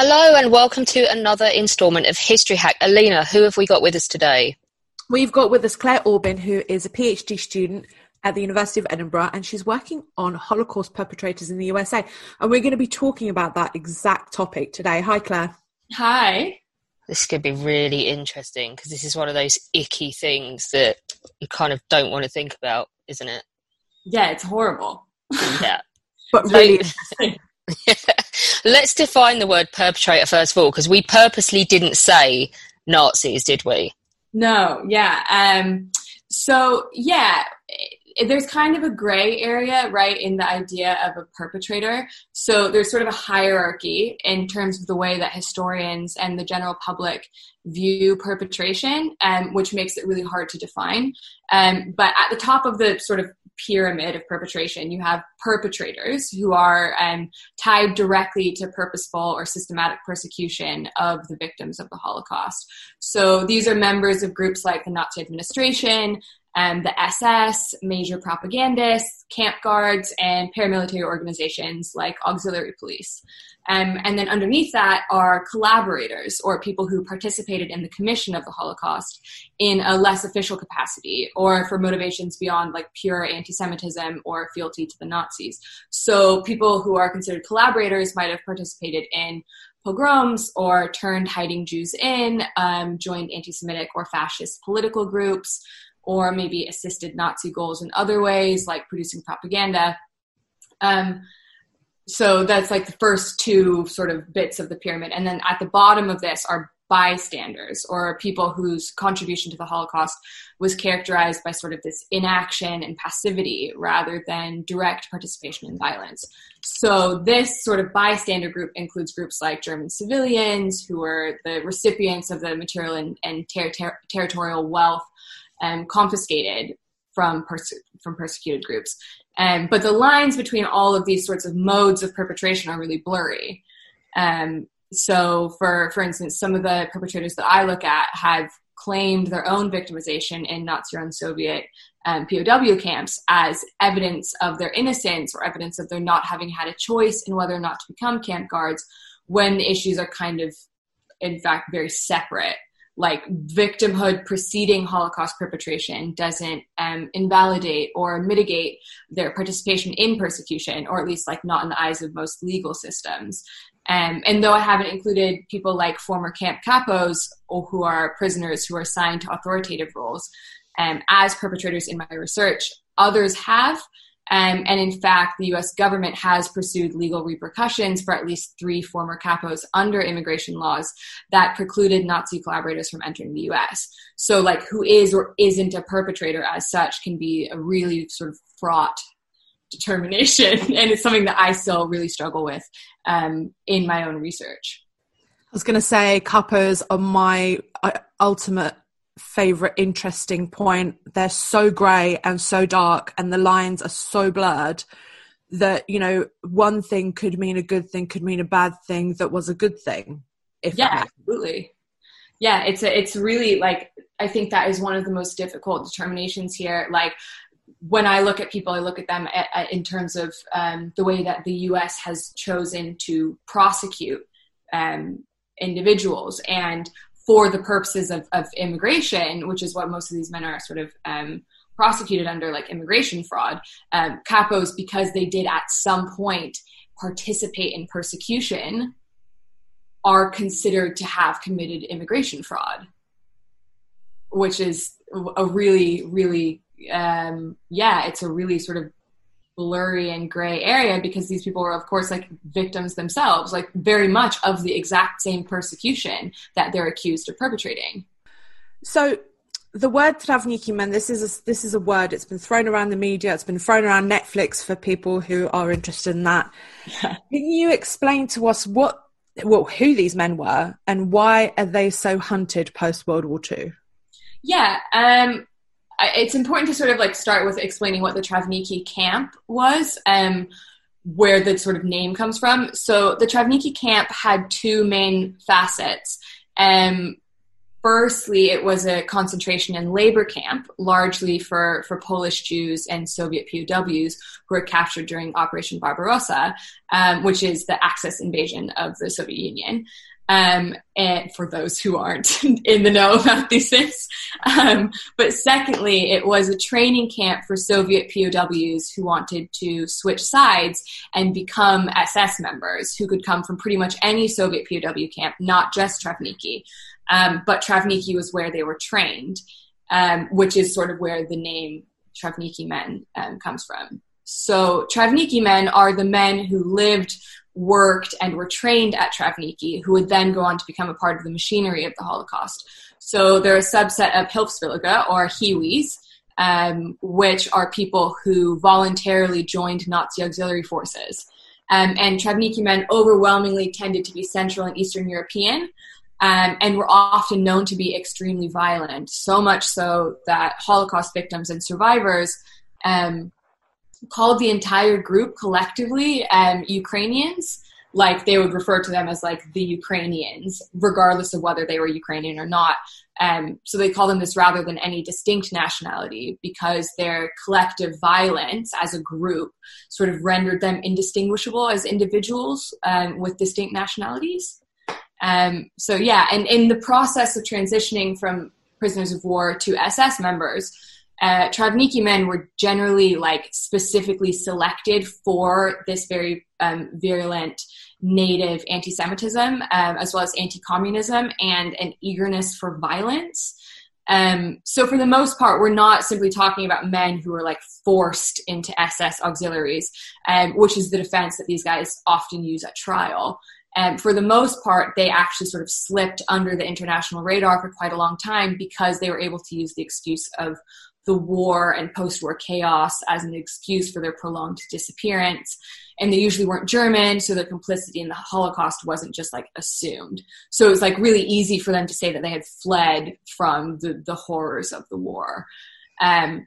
Hello and welcome to another instalment of History Hack. Alina, who have we got with us today? We've got with us Claire Aubin, who is a PhD student at the University of Edinburgh, and she's working on Holocaust perpetrators in the USA. And we're going to be talking about that exact topic today. Hi, Claire. Hi. This could be really interesting because this is one of those icky things that you kind of don't want to think about, isn't it? Yeah, it's horrible. Yeah. But really interesting. Let's define the word perpetrator first of all because we purposely didn't say Nazis, did we? No, yeah. Um, so, yeah, there's kind of a gray area, right, in the idea of a perpetrator. So, there's sort of a hierarchy in terms of the way that historians and the general public view perpetration, um, which makes it really hard to define. Um, but at the top of the sort of pyramid of perpetration, you have perpetrators who are um, tied directly to purposeful or systematic persecution of the victims of the Holocaust. So these are members of groups like the Nazi administration, um, the SS, major propagandists, camp guards, and paramilitary organizations like auxiliary police. Um, and then underneath that are collaborators or people who participated in the commission of the Holocaust in a less official capacity or for motivations beyond like pure anti Semitism or fealty to the Nazis. So people who are considered collaborators might have participated in pogroms or turned hiding Jews in, um, joined anti Semitic or fascist political groups, or maybe assisted Nazi goals in other ways, like producing propaganda. Um, so that's like the first two sort of bits of the pyramid. And then at the bottom of this are bystanders or people whose contribution to the Holocaust was characterized by sort of this inaction and passivity rather than direct participation in violence. So this sort of bystander group includes groups like German civilians who were the recipients of the material and, and ter- ter- territorial wealth um, confiscated from perse- from persecuted groups. Um, but the lines between all of these sorts of modes of perpetration are really blurry. Um, so, for for instance, some of the perpetrators that I look at have claimed their own victimization in Nazi-run Soviet um, POW camps as evidence of their innocence or evidence of their not having had a choice in whether or not to become camp guards, when the issues are kind of, in fact, very separate like victimhood preceding Holocaust perpetration doesn't um, invalidate or mitigate their participation in persecution, or at least like not in the eyes of most legal systems. Um, and though I haven't included people like former camp capos or who are prisoners who are assigned to authoritative roles um, as perpetrators in my research, others have. Um, and in fact, the US government has pursued legal repercussions for at least three former capos under immigration laws that precluded Nazi collaborators from entering the US. So, like, who is or isn't a perpetrator as such can be a really sort of fraught determination. And it's something that I still really struggle with um, in my own research. I was going to say capos are my uh, ultimate favorite interesting point. They're so grey and so dark, and the lines are so blurred that you know one thing could mean a good thing, could mean a bad thing that was a good thing. If Yeah, absolutely. Yeah, it's a, it's really like I think that is one of the most difficult determinations here. Like when I look at people, I look at them at, at, in terms of um, the way that the U.S. has chosen to prosecute um, individuals, and for the purposes of, of immigration, which is what most of these men are sort of um, prosecuted under like immigration fraud. Um, capos, because they did at some point participate in persecution, are considered to have committed immigration fraud, which is a really, really, um, yeah, it's a really sort of blurry and gray area because these people were of course like victims themselves like very much of the exact same persecution that they're accused of perpetrating so the word Trawniki men, this is a, this is a word. It's been thrown around the media. It's been thrown around Netflix for people who are interested in that. Yeah. Can you explain to us what, well, who these men were and why are they so hunted post World War II? Yeah, um, it's important to sort of like start with explaining what the Trawniki camp was. and where the sort of name comes from. So the Trawniki camp had two main facets. Um, firstly, it was a concentration and labor camp, largely for, for Polish Jews and Soviet POWs who were captured during Operation Barbarossa, um, which is the Axis invasion of the Soviet Union. Um, and for those who aren't in the know about these things. Um, but secondly, it was a training camp for Soviet POWs who wanted to switch sides and become SS members who could come from pretty much any Soviet POW camp, not just Trawniki. Um, but Trawniki was where they were trained, um, which is sort of where the name Trawniki men um, comes from. So Trawniki men are the men who lived, worked, and were trained at Trawniki, who would then go on to become a part of the machinery of the Holocaust. So they're a subset of Hilfswillige or Hiwis, um, which are people who voluntarily joined Nazi auxiliary forces. Um, and Trawniki men overwhelmingly tended to be Central and Eastern European, um, and were often known to be extremely violent, so much so that Holocaust victims and survivors um, called the entire group collectively um, Ukrainians. Like they would refer to them as like the Ukrainians, regardless of whether they were Ukrainian or not. Um, so they call them this rather than any distinct nationality because their collective violence as a group sort of rendered them indistinguishable as individuals um, with distinct nationalities. Um, so yeah, and in the process of transitioning from prisoners of war to SS members, uh, Trawniki men were generally like specifically selected for this very um, virulent native anti-Semitism, um, as well as anti-communism and an eagerness for violence. Um, so for the most part, we're not simply talking about men who were like forced into SS auxiliaries, um, which is the defense that these guys often use at trial. And for the most part, they actually sort of slipped under the international radar for quite a long time because they were able to use the excuse of the war and post war chaos as an excuse for their prolonged disappearance. And they usually weren't German, so their complicity in the Holocaust wasn't just like assumed. So it was like really easy for them to say that they had fled from the, the horrors of the war. Um,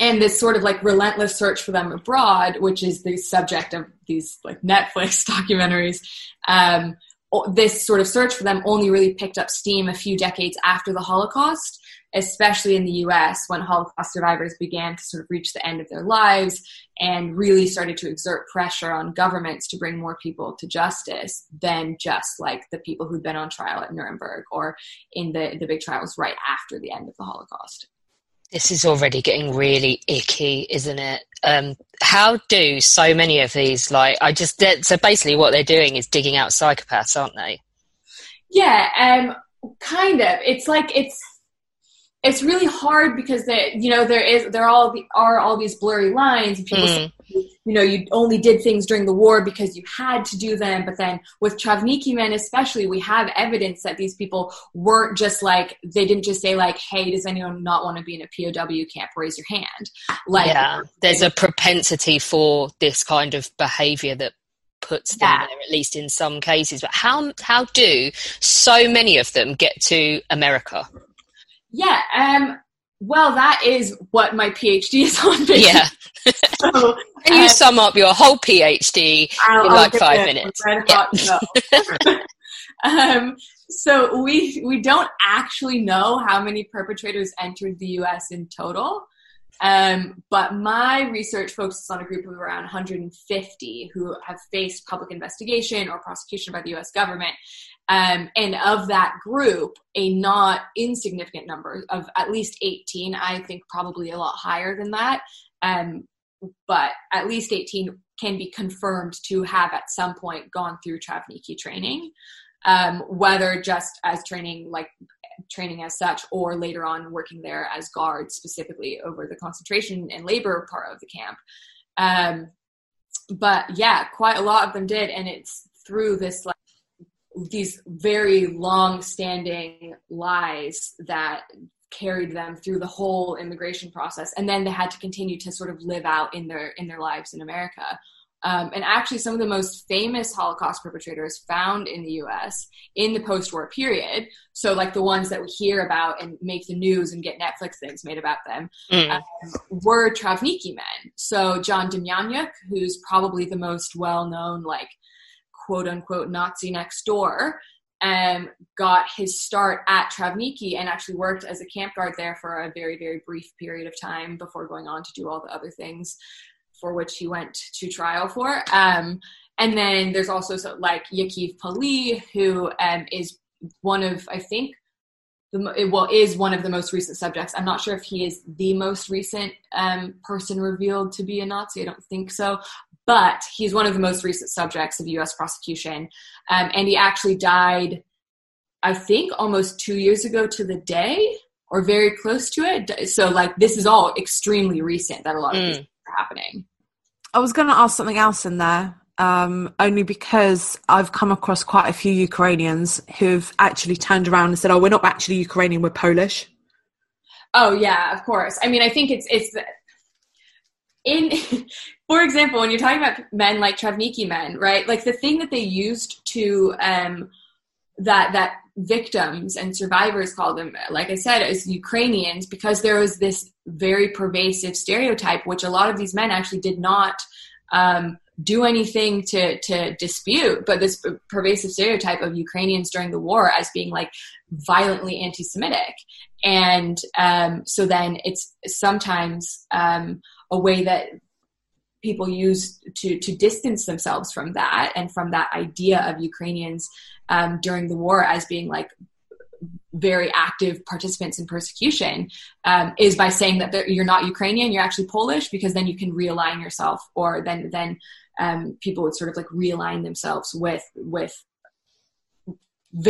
and this sort of like relentless search for them abroad, which is the subject of these like Netflix documentaries. Um, this sort of search for them only really picked up steam a few decades after the Holocaust, especially in the US when Holocaust survivors began to sort of reach the end of their lives and really started to exert pressure on governments to bring more people to justice than just like the people who'd been on trial at Nuremberg or in the, the big trials right after the end of the Holocaust. This is already getting really icky, isn't it? Um, how do so many of these, like, I just, so basically what they're doing is digging out psychopaths, aren't they? Yeah, um, kind of. It's like, it's, it's really hard because they, you know, there is, there all the, are all these blurry lines and people mm. say, you know, you only did things during the war because you had to do them. But then with Trawniki men, especially, we have evidence that these people weren't just like, they didn't just say like, hey, does anyone not want to be in a POW camp? Raise your hand. Like, yeah, there's a propensity for this kind of behavior that puts them yeah. there, at least in some cases. But how, how do so many of them get to America? Yeah, um, well, that is what my PhD is on. Yeah. so, Can you um, sum up your whole PhD I'll, in like five minutes? Yeah. um, so we we don't actually know how many perpetrators entered the U.S. in total. Um, but my research focuses on a group of around 150 who have faced public investigation or prosecution by the US government. Um, and of that group, a not insignificant number of at least 18, I think probably a lot higher than that, um, but at least 18 can be confirmed to have at some point gone through Trawniki training, um, whether just as training, like training as such, or later on working there as guards specifically over the concentration and labor part of the camp. Um, but yeah, quite a lot of them did, and it's through this like these very long standing lies that carried them through the whole immigration process and then they had to continue to sort of live out in their in their lives in america um, and actually some of the most famous holocaust perpetrators found in the us in the post-war period so like the ones that we hear about and make the news and get netflix things made about them mm. um, were trawniki men so john demjanjuk who's probably the most well-known like quote unquote nazi next door um, got his start at Trawniki and actually worked as a camp guard there for a very, very brief period of time before going on to do all the other things for which he went to trial for. Um, and then there's also so, like Yaakov Palij, who um, is one of, I think, the, well, is one of the most recent subjects. I'm not sure if he is the most recent um, person revealed to be a Nazi. I don't think so but he's one of the most recent subjects of U.S. prosecution, um, and he actually died, I think, almost two years ago to the day, or very close to it. So, like, this is all extremely recent that a lot of mm. these are happening. I was going to ask something else in there, um, only because I've come across quite a few Ukrainians who've actually turned around and said, "Oh, we're not actually Ukrainian; we're Polish." Oh yeah, of course. I mean, I think it's it's in for example when you're talking about men like Trawniki men right? Like the thing that they used to um that that victims and survivors call them like i said is ukrainians because there was this very pervasive stereotype which a lot of these men actually did not um, do anything to to dispute but this pervasive stereotype of ukrainians during the war as being like violently anti-semitic. And um, so then it's sometimes um, a way that people use to to distance themselves from that and from that idea of Ukrainians um, during the war as being like very active participants in persecution um, is by saying that you're not Ukrainian, you're actually Polish, because then you can realign yourself, or then then um, people would sort of like realign themselves with with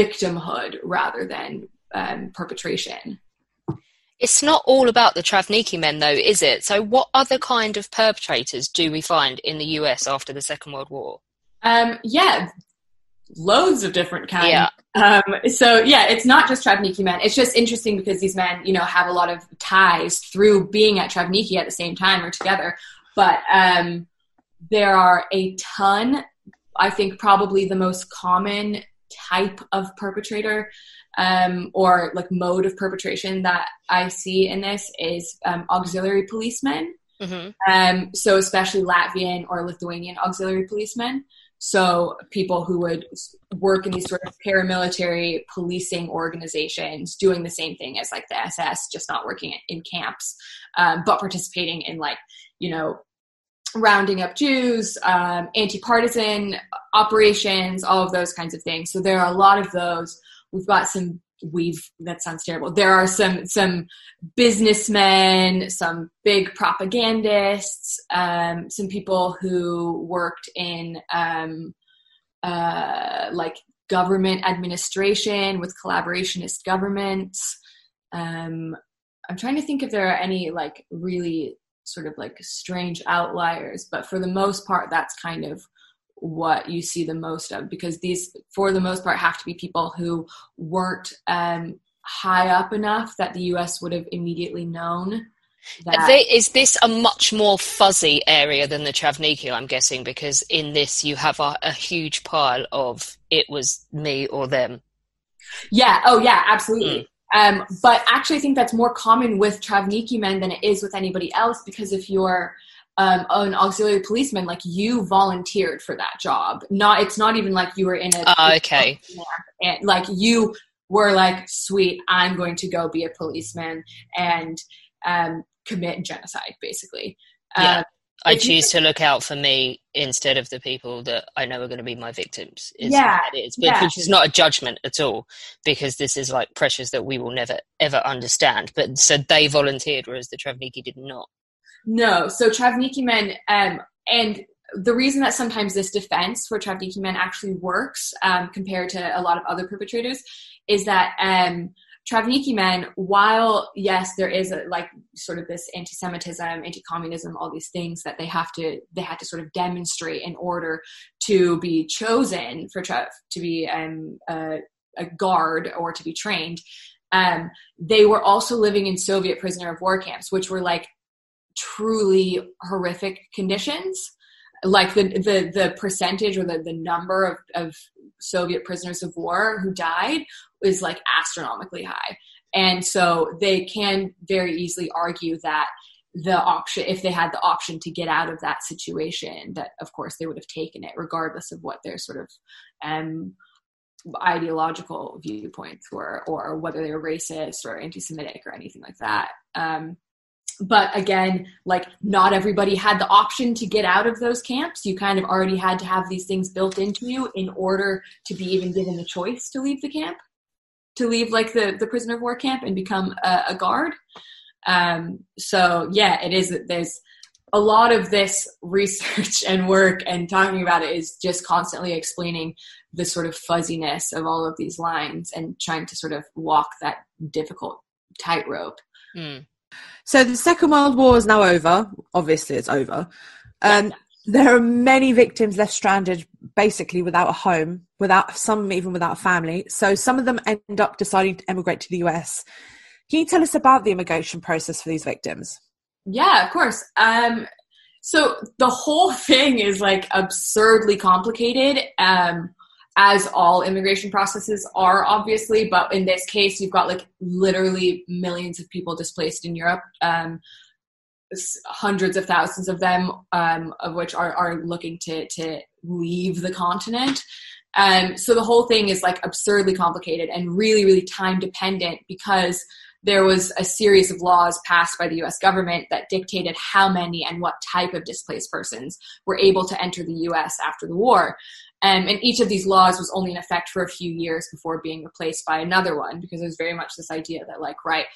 victimhood rather than um, perpetration. It's not all about the Trawniki men, though, is it? So, what other kind of perpetrators do we find in the US after the Second World War? Um, yeah, loads of different kinds. Yeah. Um, so yeah, it's not just Trawniki men. It's just interesting because these men, you know, have a lot of ties through being at Trawniki at the same time or together. But um, there are a ton. I think probably the most common type of perpetrator um, or like mode of perpetration that I see in this is um, auxiliary policemen. Mm-hmm. Um, so especially Latvian or Lithuanian auxiliary policemen. So people who would work in these sort of paramilitary policing organizations, doing the same thing as like the SS, just not working in camps, um, but participating in like you know rounding up Jews, um, anti-partisan operations, all of those kinds of things. So there are a lot of those we've got some we've that sounds terrible. There are some some businessmen some big propagandists um, some people who worked in um, uh, like government administration with collaborationist governments. Um, i'm trying to think if there are any like really sort of like strange outliers but for the most part that's kind of what you see the most of because these for the most part have to be people who weren't um, high up enough that the us would have immediately known Is this a much more fuzzy area than the Trawniki, I'm guessing, because in this you have a, a, huge pile of it was me or them. Yeah, oh yeah, absolutely. Mm. Um, but actually, I think that's more common with Trawniki men than it is with anybody else because if you're um, an auxiliary policeman, like you volunteered for that job. Not it's not even like you were in a uh, okay, and like you were like, sweet, I'm going to go be a policeman, and um, commit genocide, basically. Yeah. Uh, I you- choose to look out for me instead of the people that I know are going to be my victims. Is Yeah, what it is. Which, yeah. which is not a judgment at all, because this is like pressures that we will never ever understand. But so they volunteered, whereas the Trawniki did not. No, so Trawniki men, um, and the reason that sometimes this defense for Trawniki men actually works um, compared to a lot of other perpetrators is that um, Trawniki men, while yes, there is a, like sort of this anti-Semitism, anti-communism, all these things that they have to they had to sort of demonstrate in order to be chosen for Trav to be um, a, a guard or to be trained. Um, they were also living in Soviet prisoner of war camps, which were like truly horrific conditions. Like the the the percentage or the, the number of, of soviet prisoners of war who died is like astronomically high. And so they can very easily argue that the option if they had the option to get out of that situation that of course they would have taken it regardless of what their sort of um ideological viewpoints were or whether they were racist or anti-semitic or anything like that. Um but again like not everybody had the option to get out of those camps. You kind of already had to have these things built into you in order to be even given the choice to leave the camp to leave like the the prisoner of war camp and become a, a guard. Um so yeah it is there's a lot of this research and work and talking about it is just constantly explaining the sort of fuzziness of all of these lines and trying to sort of walk that difficult tightrope. Mm. So the Second World War is now over. Obviously, it's over. Um, there are many victims left stranded, basically without a home, without some even without a family. So some of them end up deciding to emigrate to the US. Can you tell us about the immigration process for these victims? Yeah, of course. Um, so the whole thing is like absurdly complicated, um, as all immigration processes are, obviously. But in this case, you've got like literally millions of people displaced in Europe. Um, hundreds of thousands of them, um, of which are, are looking to to leave the continent. Um, so the whole thing is like absurdly complicated and really, really time dependent because there was a series of laws passed by the US government that dictated how many and what type of displaced persons were able to enter the US after the war. Um, and each of these laws was only in effect for a few years before being replaced by another one because it was very much this idea that, like, right,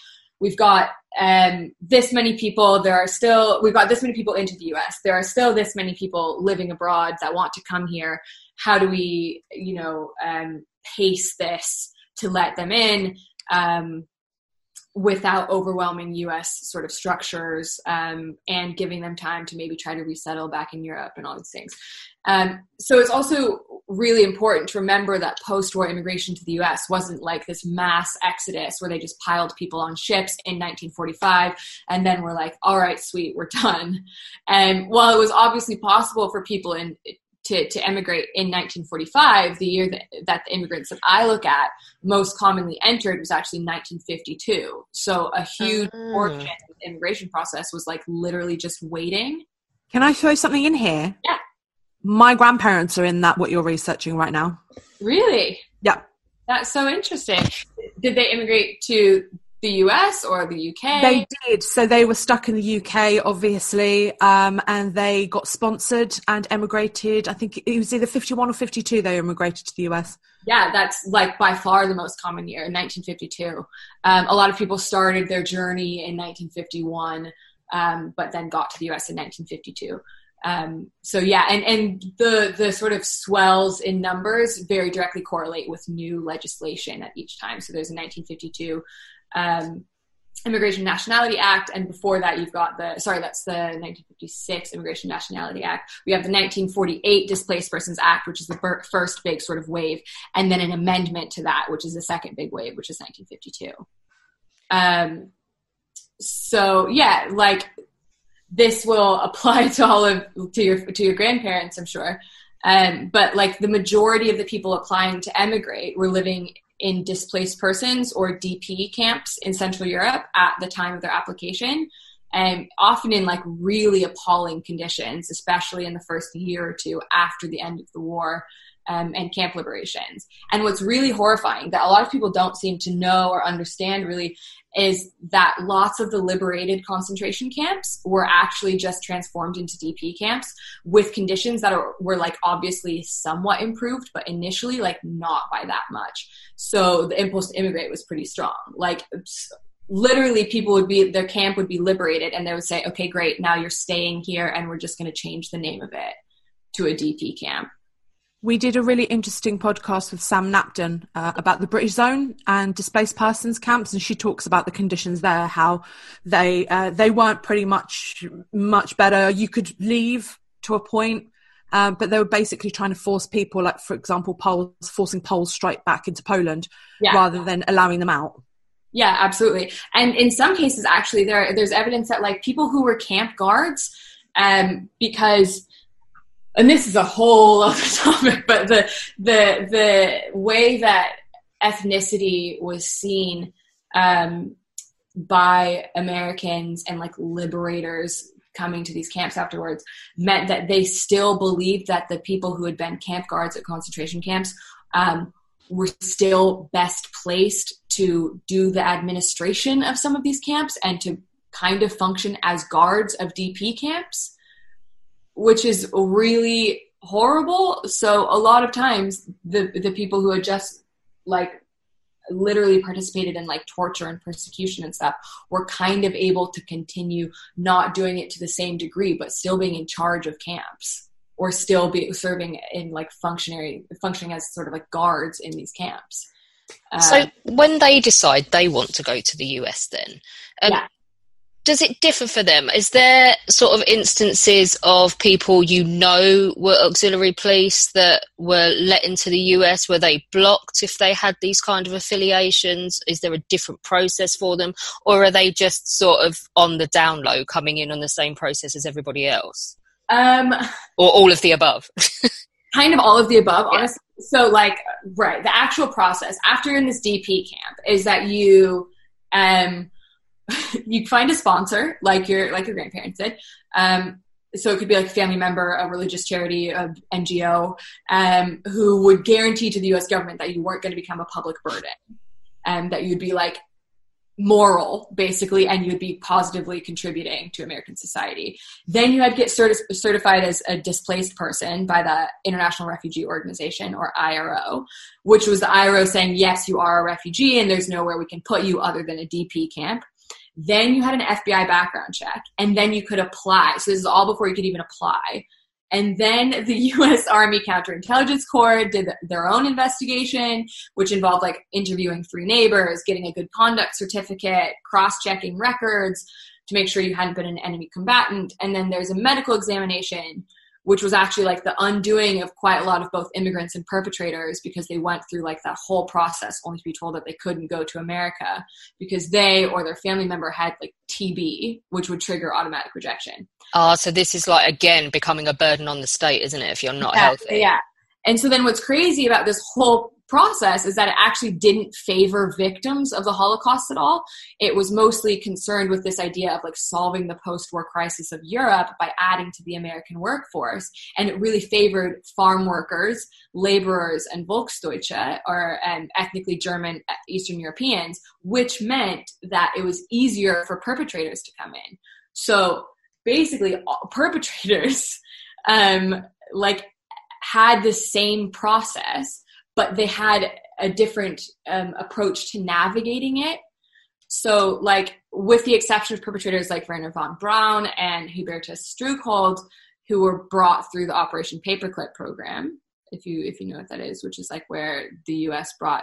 we've got um, this many people, there are still, we've got this many people into the US, there are still this many people living abroad that want to come here. How do we, you know, um, pace this to let them in? Um, without overwhelming US sort of structures um, and giving them time to maybe try to resettle back in Europe and all these things. Um, so it's also really important to remember that post war immigration to the US wasn't like this mass exodus where they just piled people on ships in 1945 and then we're like, all right, sweet, we're done. And while it was obviously possible for people in to, to emigrate in 1945, the year that, that the immigrants that I look at most commonly entered was actually 1952. So a huge Ah. portion of the immigration process was like literally just waiting. Can I throw something in here? Yeah. My grandparents are in that what you're researching right now. Really? Yeah. That's so interesting. Did they immigrate to the US or the UK? They did. So they were stuck in the UK, obviously, um, and they got sponsored and emigrated. I think it was either 51 or 52 they emigrated to the US. yeah, that's like by far the most common year, 1952. Um, a lot of people started their journey in 1951, um, but then got to the US in 1952. Um, so yeah, and, and the, the sort of swells in numbers very directly correlate with new legislation at each time. So there's a 1952 um, Immigration Nationality Act, and before that, you've got the sorry, that's the 1956 Immigration Nationality Act. We have the 1948 Displaced Persons Act, which is the fir- first big sort of wave, and then an amendment to that, which is the second big wave, which is 1952. Um, so yeah, like this will apply to all of to your to your grandparents, I'm sure. Um, but like the majority of the people applying to emigrate were living in displaced persons or DP camps in Central Europe at the time of their application. and often in like really appalling conditions, especially in the first year or two after the end of the war. Um, and camp liberations. And what's really horrifying that a lot of people don't seem to know or understand really is that lots of the liberated concentration camps were actually just transformed into DP camps with conditions that are, were like obviously somewhat improved, but initially like not by that much. So the impulse to immigrate was pretty strong. Like literally people would be their camp would be liberated and they would say okay great now you're staying here and we're just going to change the name of it to a dp camp we did a really interesting podcast with sam knapton uh, about the british zone and displaced persons camps and she talks about the conditions there how they uh, they weren't pretty much much better you could leave to a point um, but they were basically trying to force people like for example poles forcing poles straight back into poland yeah. rather than allowing them out yeah, absolutely. And in some cases, actually, there there's evidence that like people who were camp guards, um, because and this is a whole other topic, but the the the way that ethnicity was seen um, by Americans and like liberators coming to these camps afterwards meant that they still believed that the people who had been camp guards at concentration camps um, were still best placed to do the administration of some of these camps and to kind of function as guards of DP camps, which is really horrible. So a lot of times the the people who had just like literally participated in like torture and persecution and stuff were kind of able to continue not doing it to the same degree but still being in charge of camps or still be serving in like functionary functioning as sort of like guards in these camps uh, so when they decide they want to go to the US then um, yeah. Does it differ for them is there sort of instances of people you know were auxiliary police that were let into the US were they blocked if they had these kind of affiliations is there a different process for them or are they just sort of on the down low coming in on the same process as everybody else um, or all of the above. kind of all of the above, yeah. honestly. So, like, right, the actual process after you're in this DP camp is that you, um, you find a sponsor, like your like your grandparents did. Um, so it could be like a family member, a religious charity, a NGO, um, who would guarantee to the U.S. government that you weren't going to become a public burden, and that you'd be like moral basically and you would be positively contributing to american society then you had to get certi- certified as a displaced person by the international refugee organization or iro which was the iro saying yes you are a refugee and there's nowhere we can put you other than a dp camp then you had an fbi background check and then you could apply so this is all before you could even apply and then the US Army Counterintelligence Corps did their own investigation, which involved like interviewing three neighbors, getting a good conduct certificate, cross checking records to make sure you hadn't been an enemy combatant. And then there's a medical examination which was actually like the undoing of quite a lot of both immigrants and perpetrators because they went through like that whole process only to be told that they couldn't go to America because they or their family member had like TB, which would trigger automatic rejection. Ah, so this is like again becoming a burden on the state, isn't it? If you're not yeah, healthy. Yeah. And so then what's crazy about this whole process is that it actually didn't favor victims of the Holocaust at all. It was mostly concerned with this idea of like solving the post war crisis of Europe by adding to the American workforce. And it really favored farm workers, laborers, and Volksdeutsche, or um, ethnically German uh, Eastern Europeans, which meant that it was easier for perpetrators to come in. So basically, perpetrators, um, like, had the same process but they had a different um, approach to navigating it. So, like, with the exception of perpetrators like Wernher von Braun and Hubertus Strughold, who were brought through the Operation Paperclip program, if you if you know what that is, which is like where the U.S. brought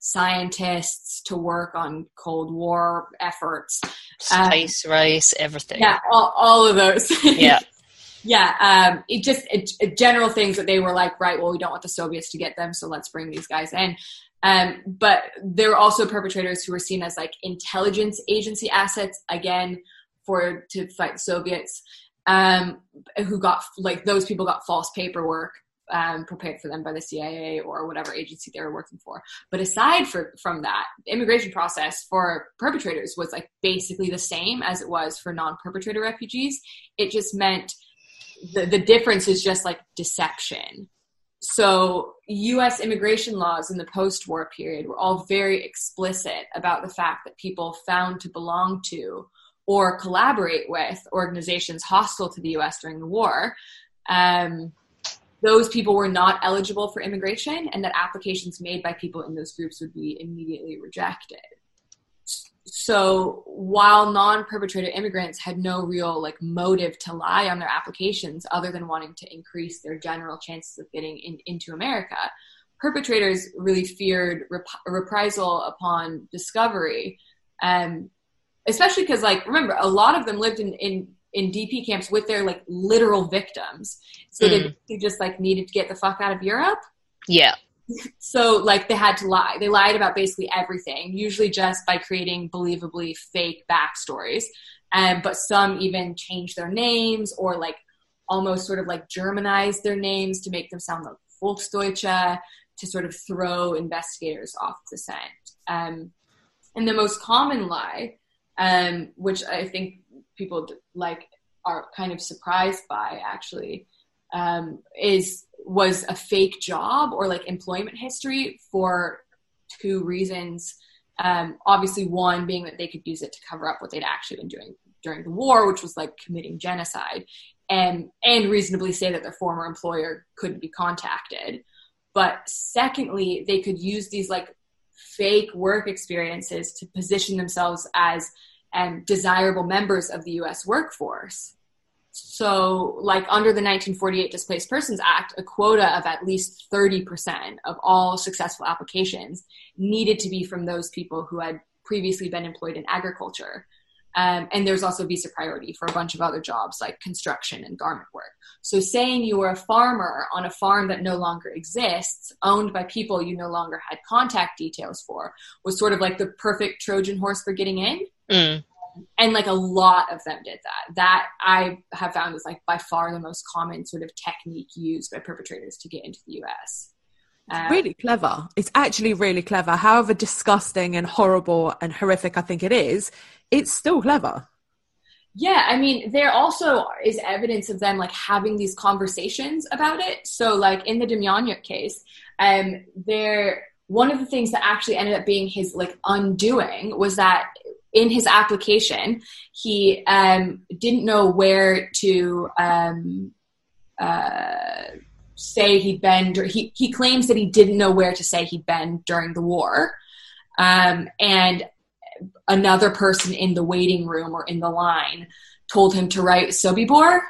scientists to work on Cold War efforts, space um, race, everything. Yeah, all, all of those. yeah, yeah, um, it just it, it general things that they were like, right? Well, we don't want the Soviets to get them, so let's bring these guys in. Um, but there were also perpetrators who were seen as like intelligence agency assets again for to fight Soviets. Um, who got like those people got false paperwork um, prepared for them by the CIA or whatever agency they were working for. But aside for, from that, the immigration process for perpetrators was like basically the same as it was for non-perpetrator refugees. It just meant the, the difference is just like deception. So US immigration laws in the post-war period were all very explicit about the fact that people found to belong to or collaborate with organizations hostile to the US during the war um, those people were not eligible for immigration and that applications made by people in those groups would be immediately rejected so while non-perpetrator immigrants had no real like motive to lie on their applications other than wanting to increase their general chances of getting in, into america perpetrators really feared rep- reprisal upon discovery um, especially because like remember a lot of them lived in, in in DP camps with their like literal victims. So mm. they, just like needed to get the fuck out of Europe. Yeah. So like they had to lie. They lied about basically everything, usually just by creating believably fake backstories. Um, but some even changed their names or like almost sort of like Germanized their names to make them sound like Volksdeutsche to sort of throw investigators off the scent. Um, and the most common lie, um, which I think people like are kind of surprised by actually um, is was a fake job or like employment history for two reasons. Um, obviously, one being that they could use it to cover up what they'd actually been doing during the war, which was like committing genocide, and and reasonably say that their former employer couldn't be contacted. But secondly, they could use these like fake work experiences to position themselves as and desirable members of the US workforce. So, like under the 1948 Displaced Persons Act, a quota of at least 30% of all successful applications needed to be from those people who had previously been employed in agriculture. Um, and there's also visa priority for a bunch of other jobs like construction and garment work. So, saying you were a farmer on a farm that no longer exists, owned by people you no longer had contact details for, was sort of like the perfect Trojan horse for getting in. Mm. And like a lot of them did that. That I have found is like by far the most common sort of technique used by perpetrators to get into the US. Um, really clever. It's actually really clever. However disgusting and horrible and horrific I think it is, it's still clever. Yeah, I mean, there also is evidence of them like having these conversations about it. So, like in the Demjanjuk case, um, there one of the things that actually ended up being his like undoing was that in his application, he um, didn't know where to um, uh, say he'd been. He he claims that he didn't know where to say he'd been during the war, um, and another person in the waiting room or in the line told him to write Sobibor,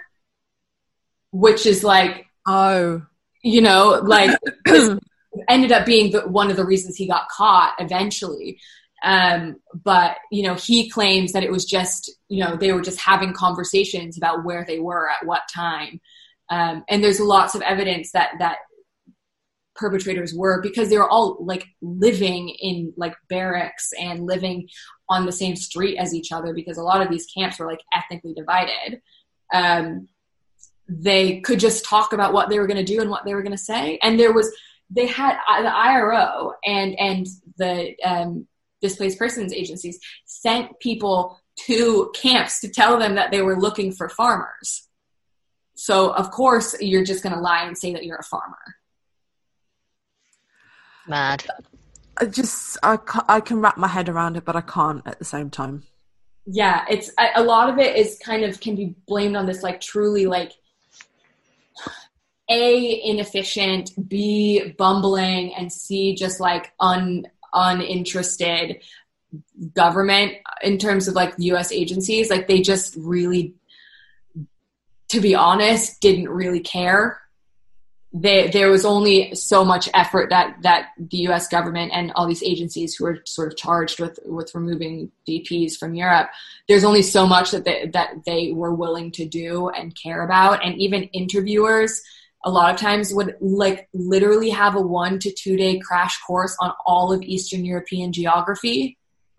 which is like oh, you know, like ended up being the, one of the reasons he got caught eventually um, but you know, he claims that it was just you know they were just having conversations about where they were at what time, um, and there's lots of evidence that that perpetrators were because they were all like living in like barracks and living on the same street as each other because a lot of these camps were like ethnically divided. Um, they could just talk about what they were going to do and what they were going to say, and there was they had uh, the IRO and and the um, displaced persons agencies sent people to camps to tell them that they were looking for farmers. So, of course, you're just going to lie and say that you're a farmer. Mad. I just, I, I can wrap my head around it, but I can't at the same time. Yeah, it's a lot of it is kind of can be blamed on this like truly like a inefficient, b bumbling, and c just like un uninterested government in terms of like US agencies. Like they just really, to be honest, didn't really care. They, there was only so much effort that, that the US government and all these agencies who were sort of charged with, with removing DPs from Europe, there's only so much that they, that they were willing to do and care about. And even interviewers, a lot of times would like literally have a one to two day crash course on all of Eastern European geography.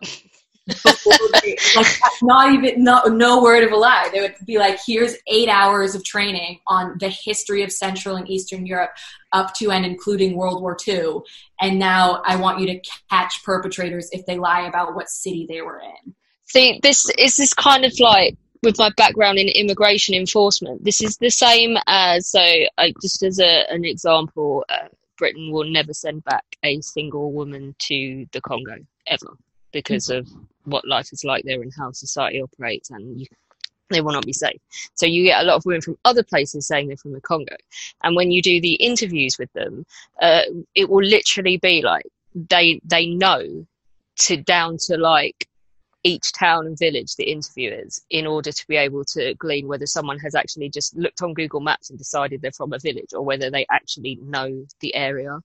they, like not even no, no word of a lie. They would be like here's eight hours of training on the history of central and eastern europe up to and including world war ii and now i want you to catch perpetrators if they lie about what city they were in. See this is this kind of like with my background in immigration enforcement this is the same as so I, just as a, an example uh, britain will never send back a single woman to the congo ever because of what life is like there and how society operates and you, they will not be safe. So you get a lot of women from other places saying they're from the Congo. And when you do the interviews with them, uh, it will literally be like they they know to down to like each town and village the interviewers in order to be able to glean whether someone has actually just looked on Google Maps and decided they're from a village or whether they actually know the area.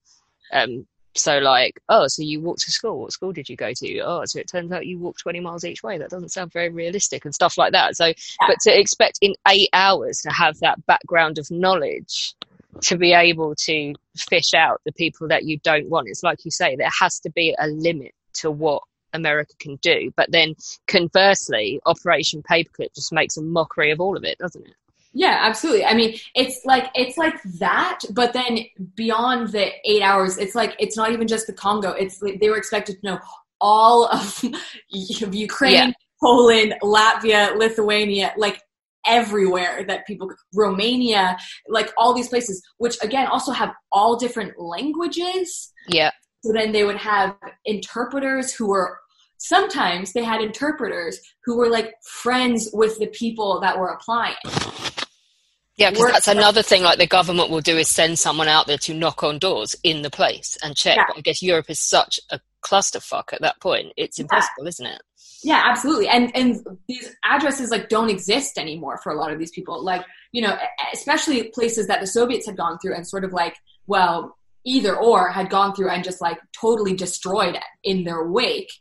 Um, so like oh so you walked to school what school did you go to oh so it turns out you walked 20 miles each way that doesn't sound very realistic and stuff like that so yeah. but to expect in eight hours to have that background of knowledge to be able to fish out the people that you don't want it's like you say there has to be a limit to what america can do but then conversely operation paperclip just makes a mockery of all of it doesn't it yeah, absolutely. I mean, it's like it's like that, but then beyond the eight hours, it's like it's not even just the Congo. It's like they were expected to know all of Ukraine, yeah. Poland, Latvia, Lithuania, like everywhere that people Romania, like all these places, which again also have all different languages. Yeah. So then they would have interpreters who were sometimes they had interpreters who were like friends with the people that were applying. Yeah, because that's another thing. Like the government will do is send someone out there to knock on doors in the place and check. Yeah. I guess Europe is such a clusterfuck at that point. It's impossible, yeah. isn't it? Yeah, absolutely. And and these addresses like don't exist anymore for a lot of these people. Like you know, especially places that the Soviets had gone through and sort of like well either or had gone through and just like totally destroyed it in their wake.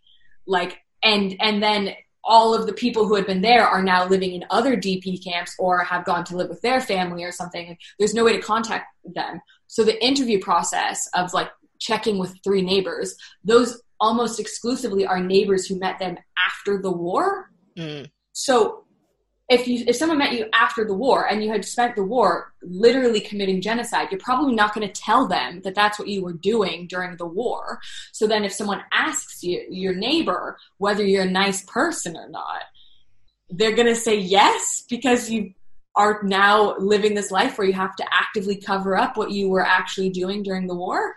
Like and and then all of the people who had been there are now living in other DP camps or have gone to live with their family or something. There's no way to contact them. So the interview process of like checking with three neighbors, those almost exclusively are neighbors who met them after the war. Mm. So if you if someone met you after the war and you had spent the war literally committing genocide you're probably not going to tell them that that's what you were doing during the war. So then if someone asks you your neighbor whether you're a nice person or not they're going to say yes because you are now living this life where you have to actively cover up what you were actually doing during the war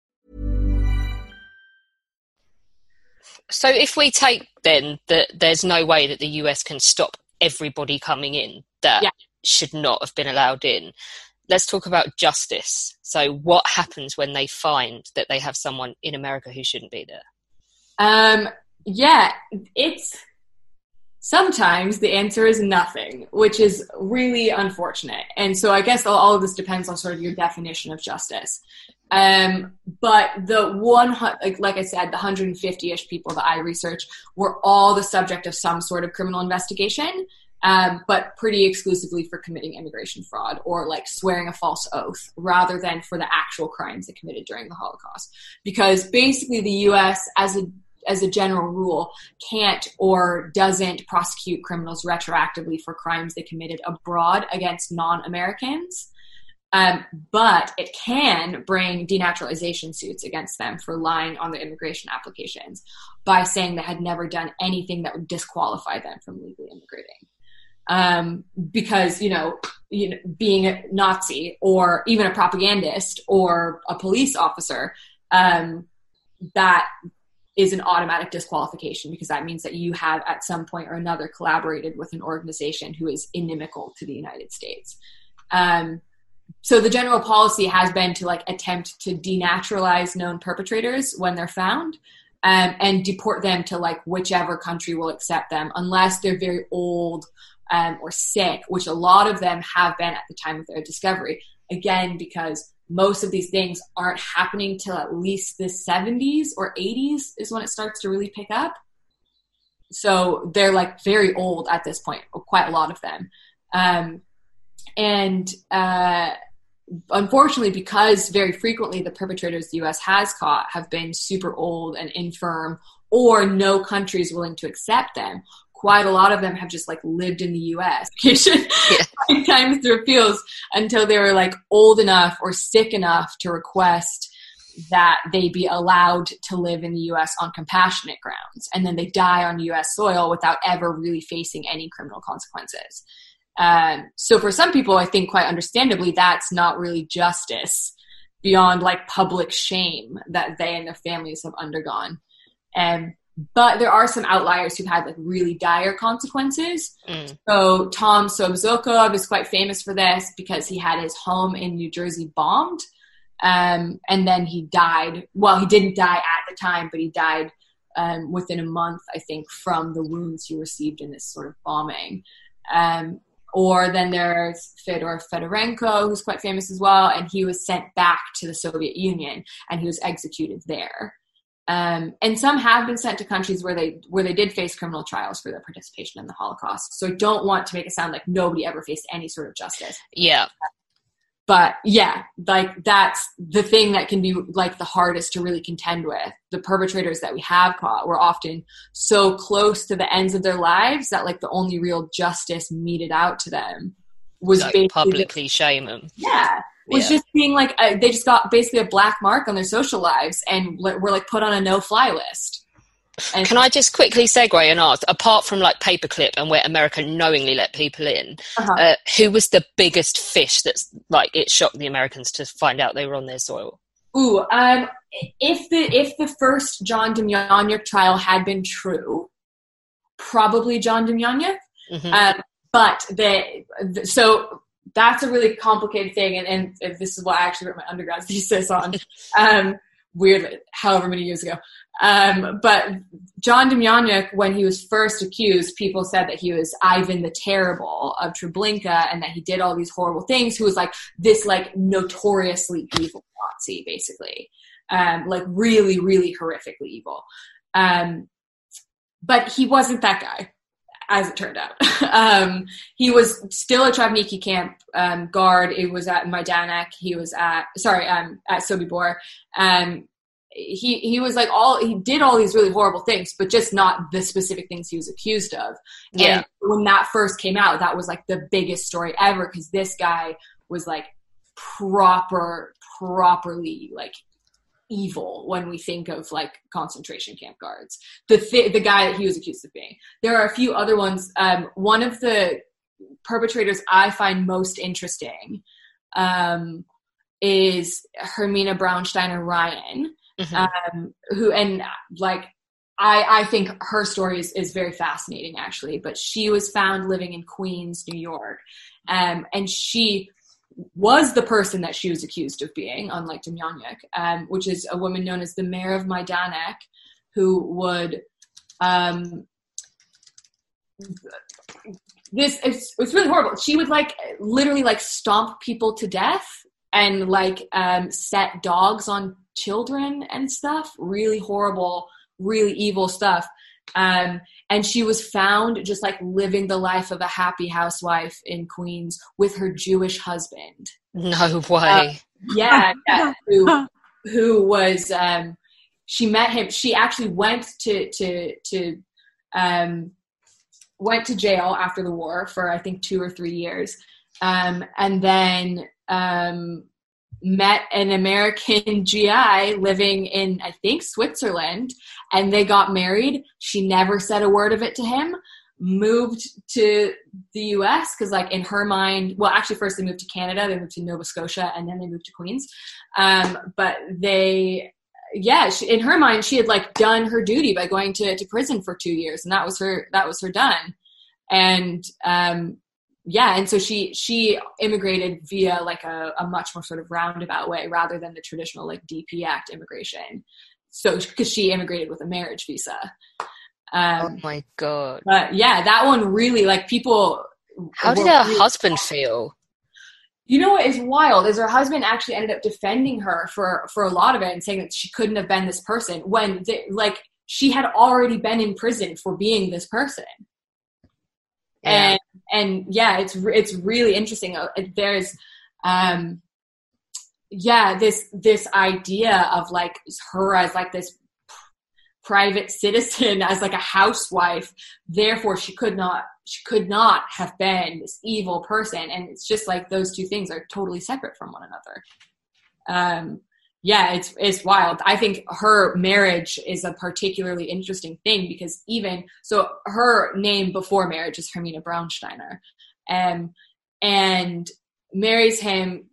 So if we take then that there's no way that the US can stop everybody coming in that yeah. should not have been allowed in. Let's talk about justice. So what happens when they find that they have someone in America who shouldn't be there? Um yeah, it's sometimes the answer is nothing, which is really unfortunate. And so I guess all of this depends on sort of your definition of justice. Um, but the one, like, like I said, the 150-ish people that I researched were all the subject of some sort of criminal investigation, um, but pretty exclusively for committing immigration fraud or like swearing a false oath rather than for the actual crimes they committed during the Holocaust. Because basically the U.S. as a as a general rule, can't or doesn't prosecute criminals retroactively for crimes they committed abroad against non Americans. Um, but it can bring denaturalization suits against them for lying on their immigration applications by saying they had never done anything that would disqualify them from legally immigrating. Um, because you know, you know, being a Nazi or even a propagandist or a police officer, um, that is an automatic disqualification because that means that you have at some point or another collaborated with an organization who is inimical to the United States. Um, so the general policy has been to like attempt to denaturalize known perpetrators when they're found um, and deport them to like whichever country will accept them unless they're very old um, or sick which a lot of them have been at the time of their discovery. Again because most of these things aren't happening till at least the 70s or 80s is when it starts to really pick up. So they're like very old at this point quite a lot of them. Um, and uh, unfortunately, because very frequently the perpetrators the US has caught have been super old and infirm, or no country is willing to accept them, quite a lot of them have just like lived in the US yeah. times through appeals until they were like old enough or sick enough to request that they be allowed to live in the US on compassionate grounds. And then they die on US soil without ever really facing any criminal consequences. Um, so for some people, I think quite understandably, that's not really justice beyond like public shame that they and their families have undergone. And but there are some outliers who've had like really dire consequences. Mm. So Tom Soobzokov is quite famous for this because he had his home in New Jersey bombed. Um, and then he died. Well, he didn't die at the time, but he died um, within a month, I think, from the wounds he received in this sort of bombing. Um, or then there's Fyodor Fedorenko, who's quite famous as well, and he was sent back to the Soviet Union and he was executed there. Um, and some have been sent to countries where they where they did face criminal trials for their participation in the Holocaust. So I don't want to make it sound like nobody ever faced any sort of justice. Yeah but yeah like that's the thing that can be like the hardest to really contend with. The perpetrators that we have caught were often so close to the ends of their lives that like the only real justice meted out to them was like publicly shame them yeah. Was yeah. just being like a, they just got basically a black mark on their social lives and were like put on a no fly list and Can I just quickly segue and ask, apart from like paperclip and where America knowingly let people in, uh-huh. uh, who was the biggest fish that's like it shocked the Americans to find out they were on their soil? Ooh, um, if the if the first John Demjanjuk trial had been true, probably John Demjanjuk. Mm-hmm. Um, but the, the, so that's a really complicated thing, and, and this is what I actually wrote my undergrad thesis on. um, weirdly, however many years ago. Um, but John Demjanjuk, when he was first accused, people said that he was Ivan the Terrible of Treblinka and that he did all these horrible things. Who was like this like notoriously evil Nazi, basically, um, like really, really horrifically evil. Um, but he wasn't that guy, as it turned out. um, he was still a Trawniki camp um, guard. It was at Majdanek. He was at sorry um, at Sobibor. Um, he he was like all he did all these really horrible things, but just not the specific things he was accused of. Yeah. And when that first came out, that was like the biggest story ever because this guy was like proper, properly like evil when we think of like concentration camp guards. The th- the guy that he was accused of being. There are a few other ones. Um, one of the perpetrators I find most interesting um, is Hermina Braunsteiner Ryan mm-hmm. um, who and like I, I think her story is, is very fascinating actually but she was found living in queens new york um, and she was the person that she was accused of being unlike Demjanjuk, um, which is a woman known as the mare of Majdanek who would um, this it's, it's really horrible she would like literally like stomp people to death and like um, set dogs on children and stuff. Really horrible, really evil stuff. Um, and she was found just like living the life of a happy housewife in Queens with her Jewish husband. No way. Uh, yeah, yeah, who, who was um, she met him. She actually went to to to um, went to jail after the war for I think two or three years, um, and then um, met an American GI living in, I think, Switzerland, and they got married. She never said a word of it to him. Moved to the US because, like, in her mind, well, actually, first they moved to Canada, they moved to Nova Scotia, and then they moved to Queens. Um, but they, yeah, she, in her mind, she had like done her duty by going to, to prison for two years, and that was her that was her done. And um, yeah and so she she immigrated via like a, a much more sort of roundabout way rather than the traditional like dp act immigration. So because she immigrated with a marriage visa. Um, oh my god. but yeah that one really like people how did her really husband feel? You know what is wild is her husband actually ended up defending her for for a lot of it and saying that she couldn't have been this person when they, like she had already been in prison for being this person. Yeah. And yeah it's it's really interesting. Uh, there's um yeah this this idea of like her as like this private citizen as like a housewife. Therefore she could not she could not have been this evil person. And it's just like those two things are totally separate from one another. Um yeah, it's it's wild. I think her marriage is a particularly interesting thing because even so, her name before marriage is Hermina Braunsteiner, um, and marries him,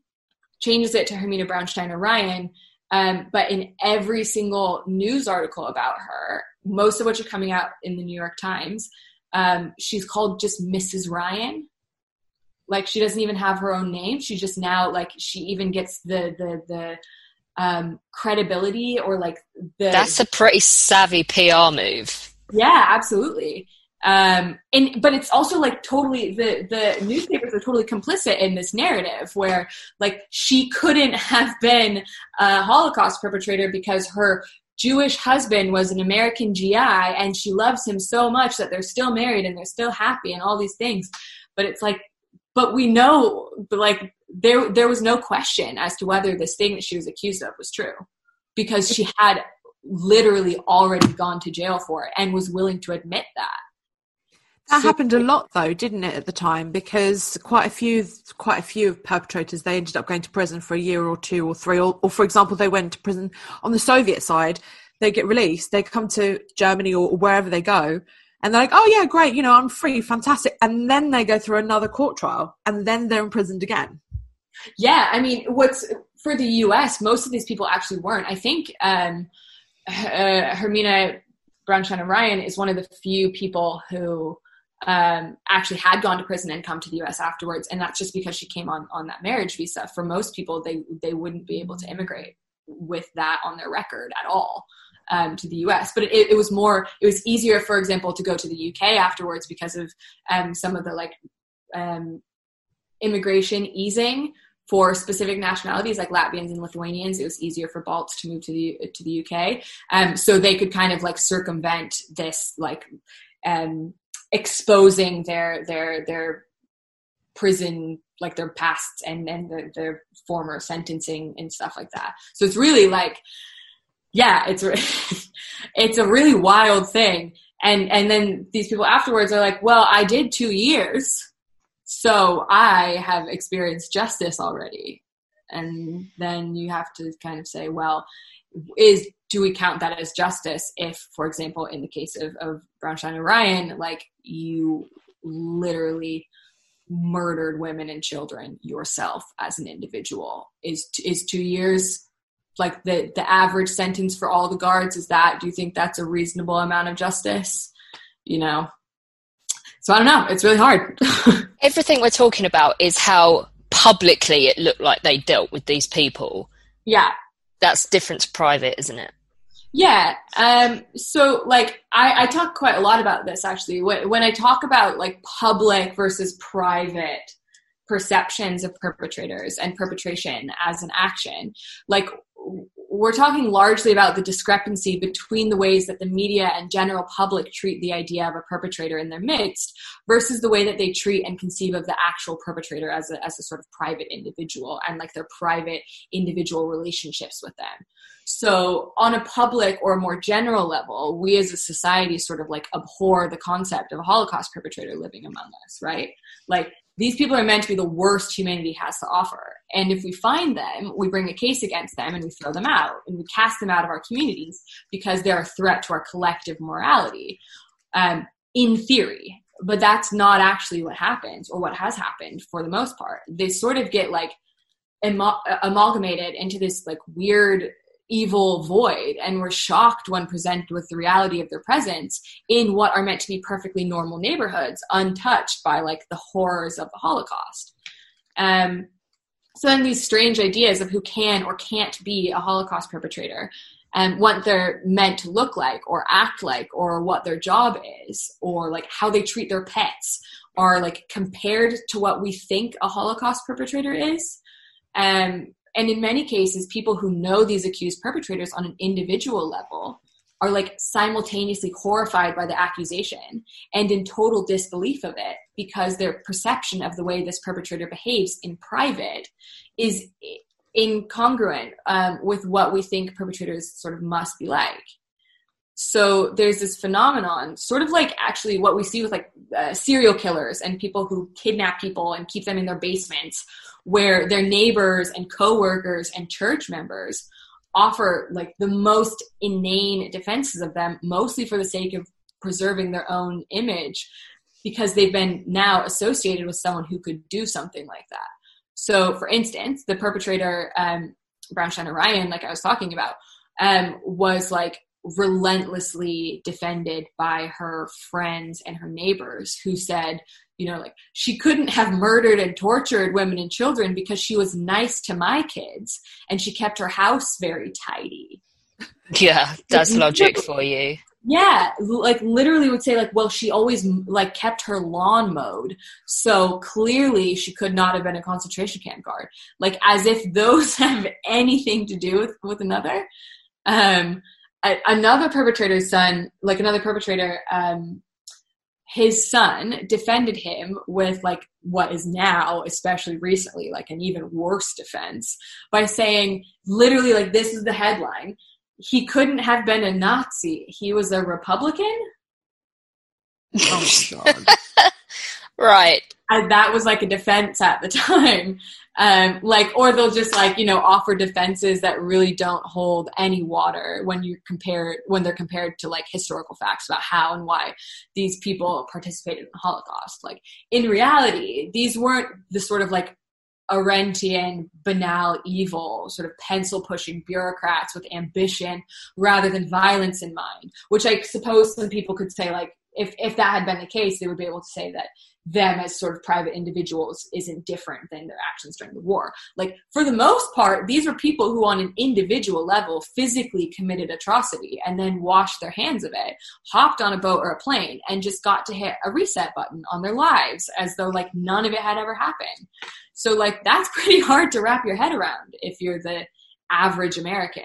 changes it to Hermina Braunsteiner Ryan. Um, but in every single news article about her, most of which are coming out in the New York Times, um, she's called just Mrs. Ryan. Like she doesn't even have her own name. She just now like she even gets the the the um, credibility or like the. That's a pretty savvy PR move. Yeah, absolutely. Um, and but it's also like totally the the newspapers are totally complicit in this narrative where like she couldn't have been a Holocaust perpetrator because her Jewish husband was an American GI and she loves him so much that they're still married and they're still happy and all these things. But it's like, but we know, like there there was no question as to whether this thing that she was accused of was true because she had literally already gone to jail for it and was willing to admit that that so, happened a lot though didn't it at the time because quite a few quite a few perpetrators they ended up going to prison for a year or two or three or, or for example they went to prison on the soviet side they get released they come to germany or wherever they go and they're like, oh yeah, great, you know, I'm free, fantastic. And then they go through another court trial and then they're imprisoned again. Yeah, I mean, what's for the U.S. Most of these people actually weren't. I think um, uh, Hermina Braunsteiner Ryan is one of the few people who um, actually had gone to prison and come to the U.S. afterwards, and that's just because she came on on that marriage visa. For most people, they they wouldn't be able to immigrate with that on their record at all. Um, to the US. But it, it, was more, it was easier, for example, to go to the UK afterwards because of um, some of the like um, immigration easing for specific nationalities like Latvians and Lithuanians, it was easier for Balts to move to the to the UK. Um, so they could kind of like circumvent this like um, exposing their their their prison like their past and and their, their former sentencing and stuff like that. So it's really like yeah, it's it's a really wild thing. And and then these people afterwards are like, well, I did two years so I have experienced justice already. And then you have to kind of say, well, is do we count that as justice if, for example, in the case of, of Braunsteiner Ryan, like you literally murdered women and children yourself as an individual? Is is two years like the the average sentence for all the guards? Is that do you think that's a reasonable amount of justice? You know, so I don't know. It's really hard. Everything we're talking about is how publicly it looked like they dealt with these people. Yeah. That's different to private, isn't it? Yeah. Um, so, like, I, I talk quite a lot about this actually. When, when I talk about like public versus private perceptions of perpetrators and perpetration as an action, like, we're talking largely about the discrepancy between the ways that the media and general public treat the idea of a perpetrator in their midst versus the way that they treat and conceive of the actual perpetrator as a, as a sort of private individual and like their private individual relationships with them. So, on a public or more general level, we as a society sort of like abhor the concept of a Holocaust perpetrator living among us, right? Like, these people are meant to be the worst humanity has to offer. And if we find them, we bring a case against them and we throw them out and we cast them out of our communities because they're a threat to our collective morality. Um, in theory, but that's not actually what happens or what has happened for the most part. They sort of get like amalgamated into this like weird evil void and we're shocked when presented with the reality of their presence in what are meant to be perfectly normal neighborhoods untouched by like the horrors of the holocaust. Um, so then these strange ideas of who can or can't be a holocaust perpetrator and what they're meant to look like or act like or what their job is or like how they treat their pets are like compared to what we think a holocaust perpetrator is. Um, and in many cases, people who know these accused perpetrators on an individual level are like simultaneously horrified by the accusation and in total disbelief of it because their perception of the way this perpetrator behaves in private is incongruent um, with what we think perpetrators sort of must be like. So there's this phenomenon, sort of like actually what we see with like uh, serial killers and people who kidnap people and keep them in their basements where their neighbors and coworkers and church members offer like the most inane defenses of them mostly for the sake of preserving their own image because they've been now associated with someone who could do something like that. So for instance the perpetrator um, Braunsteiner Ryan like i was talking about um, was like relentlessly defended by her friends and her neighbors who said you know like she couldn't have murdered and tortured women and children because she was nice to my kids and she kept her house very tidy. Yeah that's logic for you. Yeah like literally would say like well she always like kept her lawn mowed so clearly she could not have been a concentration camp guard. Like as if those have anything to do with with another. Um another perpetrator's son like another perpetrator um his son defended him with like what is now especially recently like an even worse defense by saying literally like this is the headline. He couldn't have been a nazi. He was a republican? Oh my god. Right. And that was like a defense at the time um, like or they'll just like you know offer defenses that really don't hold any water when you compare when they're compared to like historical facts about how and why these people participated in the holocaust. Like in reality these weren't the sort of like Arendtian, banal evil, sort of pencil pushing bureaucrats with ambition rather than violence in mind, which I suppose some people could say, like, if, if that had been the case, they would be able to say that them as sort of private individuals isn't different than their actions during the war. Like, for the most part, these were people who, on an individual level, physically committed atrocity and then washed their hands of it, hopped on a boat or a plane, and just got to hit a reset button on their lives as though, like, none of it had ever happened. So, like, that's pretty hard to wrap your head around if you're the average American.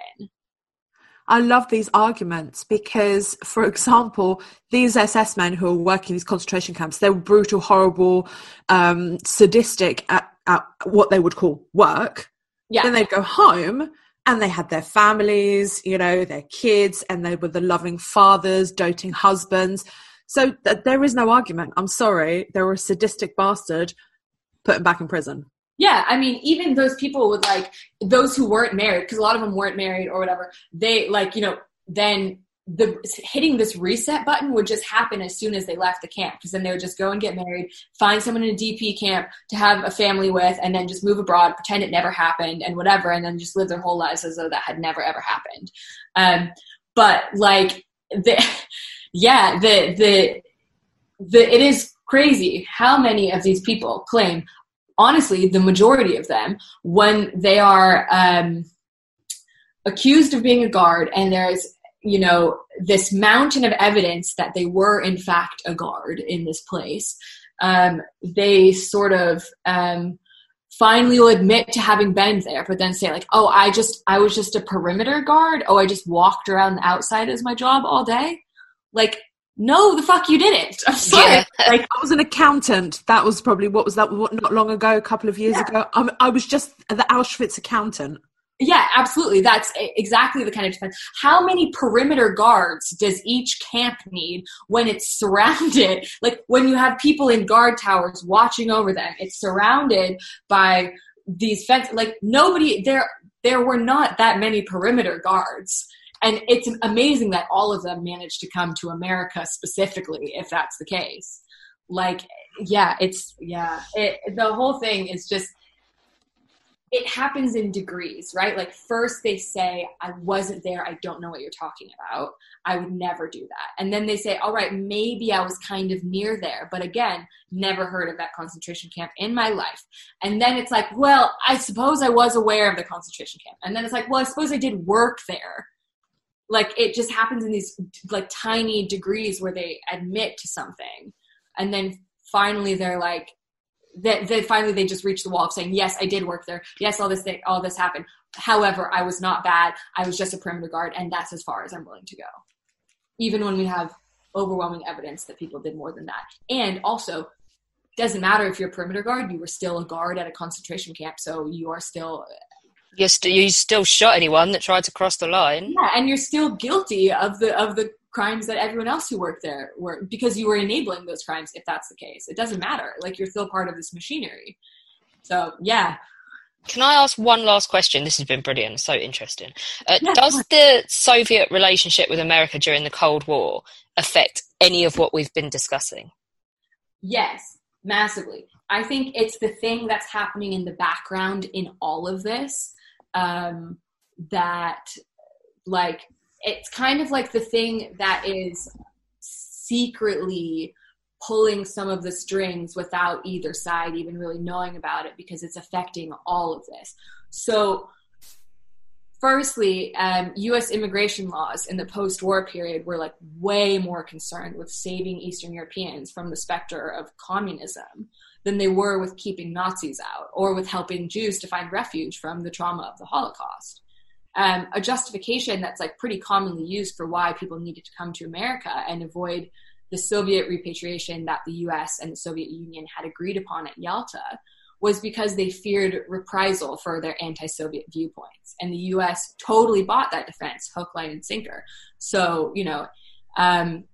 I love these arguments because, for example, these SS men who are working these concentration camps, they were brutal, horrible, um, sadistic at, at what they would call work. Yeah. Then they'd go home and they had their families, you know, their kids, and they were the loving fathers, doting husbands. So th- there is no argument. I'm sorry, they were a sadistic bastard. Put them back in prison. Yeah, I mean, even those people would like those who weren't married, because a lot of them weren't married or whatever. They like, you know, then the hitting this reset button would just happen as soon as they left the camp because then they would just go and get married find someone in a dp camp to have a family with and then just move abroad pretend it never happened and whatever and then just live their whole lives as though that had never ever happened um, but like the yeah the the the it is crazy how many of these people claim honestly, the majority of them, when they are um, accused of being a guard and there's you know this mountain of evidence that they were in fact a guard in this place um, they sort of um, finally will admit to having been there but then say like oh i just i was just a perimeter guard. Oh i just walked around the outside as my job all day. Like no, the fuck you didn't. I'm sorry. Yeah. Like I was an accountant. That was probably what was that? What, not long ago, a couple of years yeah. ago. I'm, I was just the Auschwitz accountant. yeah, absolutely. That's exactly the kind of defense. How many perimeter guards does each camp need when it's surrounded? Like when you have people in guard towers watching over them, it's surrounded by these fence. Like nobody there. There were not that many perimeter guards, and it's amazing that all of them managed to come to America specifically, if that's the case. Like, yeah, it's yeah. It, the whole thing is just it happens in degrees, right? Like first they say, I wasn't there, I don't know what you're talking about. I would never do that. And then they say, all right, maybe I was kind of near there, but again, never heard of that concentration camp in my life. And then it's like, well, I suppose I was aware of the concentration camp. And then it's like, well, I suppose I did work there. Like it just happens in these like tiny degrees where they admit to something. And then finally they're like, that, that finally they just reach the wall of saying, yes, I did work there. Yes, all this thing, all this happened. However, I was not bad. I was just a perimeter guard, and that's as far as I'm willing to go. Even when we have overwhelming evidence that people did more than that. And also, doesn't matter if you're a perimeter guard, you were still a guard at a concentration camp, so you are still you st- you still shot anyone that tried to cross the line. Yeah, and you're still guilty of the of the crimes that everyone else who worked there were because you were enabling those crimes if that's the case it doesn't matter like you're still part of this machinery so yeah can I ask one last question? This has been brilliant, so interesting. Uh, yeah, does the Soviet relationship with America during the Cold War affect any of what we've been discussing? Yes, massively. I think it's the thing that's happening in the background in all of this um, that, like, it's kind of like the thing that is secretly pulling some of the strings without either side even really knowing about it because it's affecting all of this. So, firstly, um, US immigration laws in the post war period were like way more concerned with saving Eastern Europeans from the specter of communism than they were with keeping Nazis out or with helping Jews to find refuge from the trauma of the Holocaust um, a justification that's like pretty commonly used for why people needed to come to America and avoid the Soviet repatriation that the US and the Soviet Union had agreed upon at Yalta was because they feared reprisal for their anti Soviet viewpoints. And the US totally bought that defense, hook, line, and sinker. So, you know, um,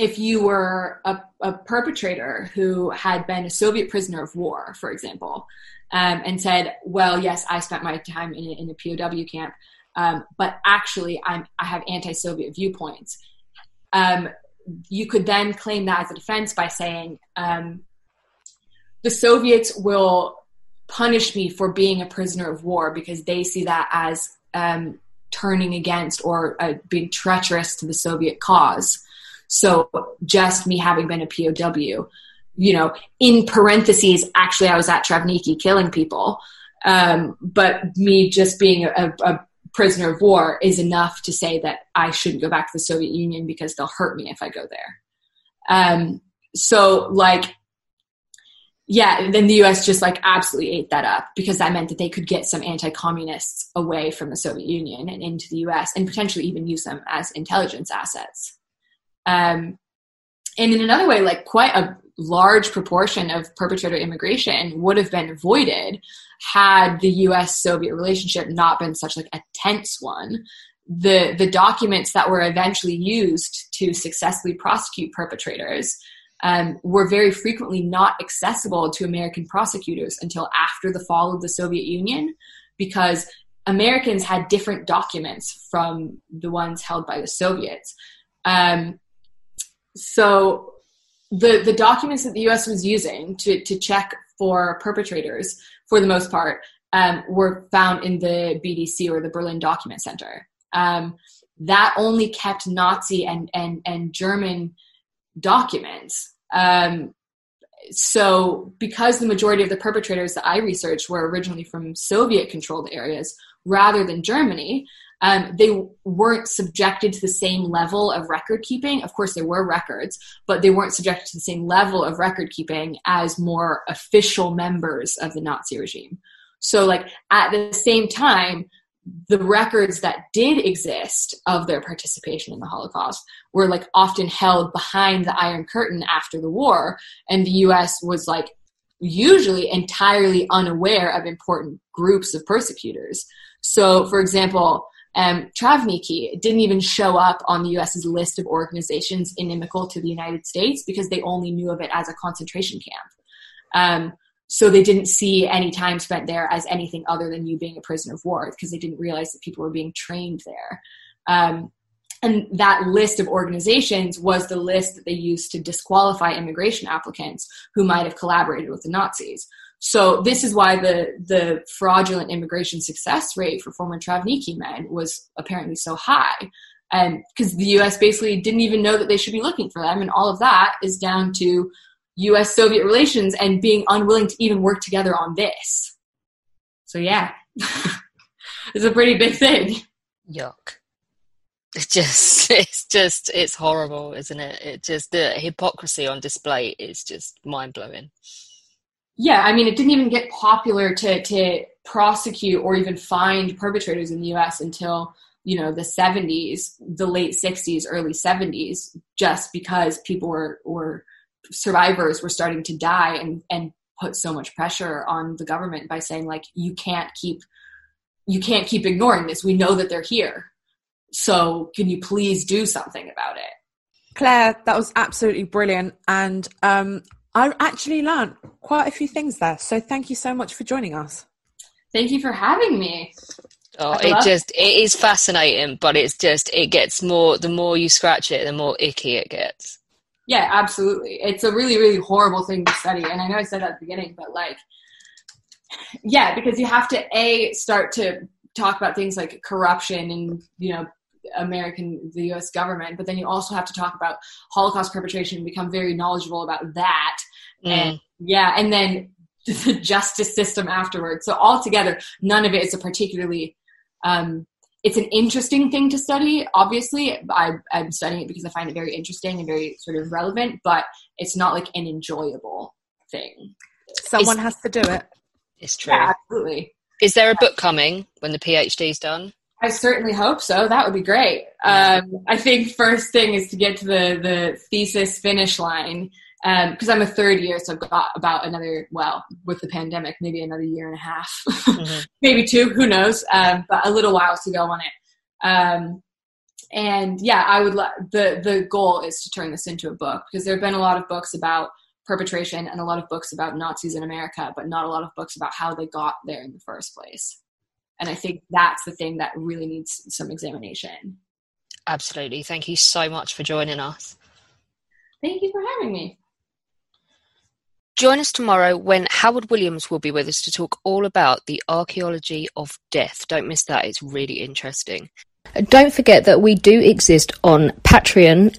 if you were a, a, perpetrator who had been a Soviet prisoner of war, for example, um, and said, "Well, yes, I spent my time in a, in a POW camp, um, but actually, I'm, I have anti-Soviet viewpoints." Um, you could then claim that as a defense by saying, um, "The Soviets will punish me for being a prisoner of war because they see that as um, turning against or uh, being treacherous to the Soviet cause." So, just me having been a POW you know, in parentheses, actually, I was at Trawniki killing people. Um, but me just being a, a, prisoner of war is enough to say that I shouldn't go back to the Soviet Union because they'll hurt me if I go there. Um, so, like, yeah, then the US just like absolutely ate that up because that meant that they could get some anti communists away from the Soviet Union and into the US and potentially even use them as intelligence assets. Um, and in another way, like quite a large proportion of perpetrator immigration would have been avoided had the US Soviet relationship not been such like a tense one. The the documents that were eventually used to successfully prosecute perpetrators um, were very frequently not accessible to American prosecutors until after the fall of the Soviet Union because Americans had different documents from the ones held by the Soviets. Um, so the the documents that the U.S. was using to to check for perpetrators, for the most part, um, were found in the BDC or the Berlin Document Center. Um, that only kept Nazi and and and German documents. Um, so, because the majority of the perpetrators that I researched were originally from Soviet controlled areas rather than Germany, um, they weren't subjected to the same level of record keeping. Of course, there were records, but they weren't subjected to the same level of record keeping as more official members of the Nazi regime. So, like, at the same time, the records that did exist of their participation in the Holocaust were like often held behind the Iron Curtain after the war, and the US was like usually entirely unaware of important groups of persecutors. So, for example, um, Trawniki didn't even show up on the US's list of organizations inimical to the United States because they only knew of it as a concentration camp. Um, so they didn't see any time spent there as anything other than you being a prisoner of war because they didn't realize that people were being trained there. Um, and that list of organizations was the list that they used to disqualify immigration applicants who might have collaborated with the Nazis. So this is why the the fraudulent immigration success rate for former Trawniki men was apparently so high. And because the US basically didn't even know that they should be looking for them. And all of that is down to US Soviet relations and being unwilling to even work together on this. So yeah. it's a pretty big thing. Yuck. It's just it's just it's horrible, isn't it? It just the hypocrisy on display is just mind blowing yeah, I mean, it didn't even get popular to to prosecute or even find perpetrators in the U.S. until you know the 70s, the late 60s, early 70s, just because people were were survivors were starting to die and and put so much pressure on the government by saying like you can't keep you can't keep ignoring this. We know that they're here. So can you please do something about it? Claire, that was absolutely brilliant. And um, I actually learned quite a few things there. So thank you so much for joining us. Thank you for having me. Oh, it just it is fascinating, but it's just it gets more the more you scratch it, the more icky it gets. Yeah, absolutely. It's a really, really horrible thing to study. And I know I said that at the beginning, but like yeah, because you have to A start to talk about things like corruption and, you know, American, the U.S. government, but then you also have to talk about Holocaust perpetration and become very knowledgeable about that. Mm. And yeah, and then the justice system afterwards. So altogether, none of it is a particularly. Um, it's an interesting thing to study. Obviously, I, I'm studying it because I find it very interesting and very sort of relevant, but it's not like an enjoyable thing. Someone it's, has to do it. It's true. Yeah, absolutely. Is there a book coming when the PhD's done? I certainly hope so. That would be great. Um, I think first thing is to get to the the thesis finish line because um, I'm a third year, so I've got about another well with the pandemic, maybe another year and a half, mm-hmm. maybe two, who knows? Um, but a little while to go on it. Um, and yeah, I would. Le- the The goal is to turn this into a book because there have been a lot of books about perpetration and a lot of books about Nazis in America, but not a lot of books about how they got there in the first place. And I think that's the thing that really needs some examination. Absolutely. Thank you so much for joining us. Thank you for having me. Join us tomorrow when Howard Williams will be with us to talk all about the archaeology of death. Don't miss that, it's really interesting. Don't forget that we do exist on Patreon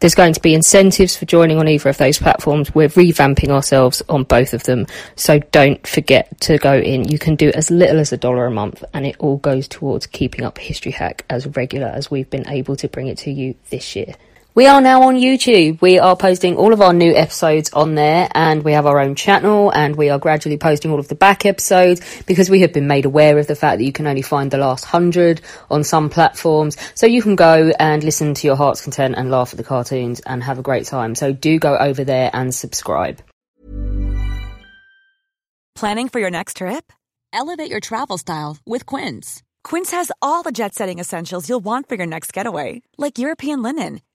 there's going to be incentives for joining on either of those platforms. We're revamping ourselves on both of them. So don't forget to go in. You can do as little as a dollar a month and it all goes towards keeping up History Hack as regular as we've been able to bring it to you this year. We are now on YouTube. We are posting all of our new episodes on there and we have our own channel and we are gradually posting all of the back episodes because we have been made aware of the fact that you can only find the last hundred on some platforms. So you can go and listen to your heart's content and laugh at the cartoons and have a great time. So do go over there and subscribe. Planning for your next trip? Elevate your travel style with Quince. Quince has all the jet setting essentials you'll want for your next getaway, like European linen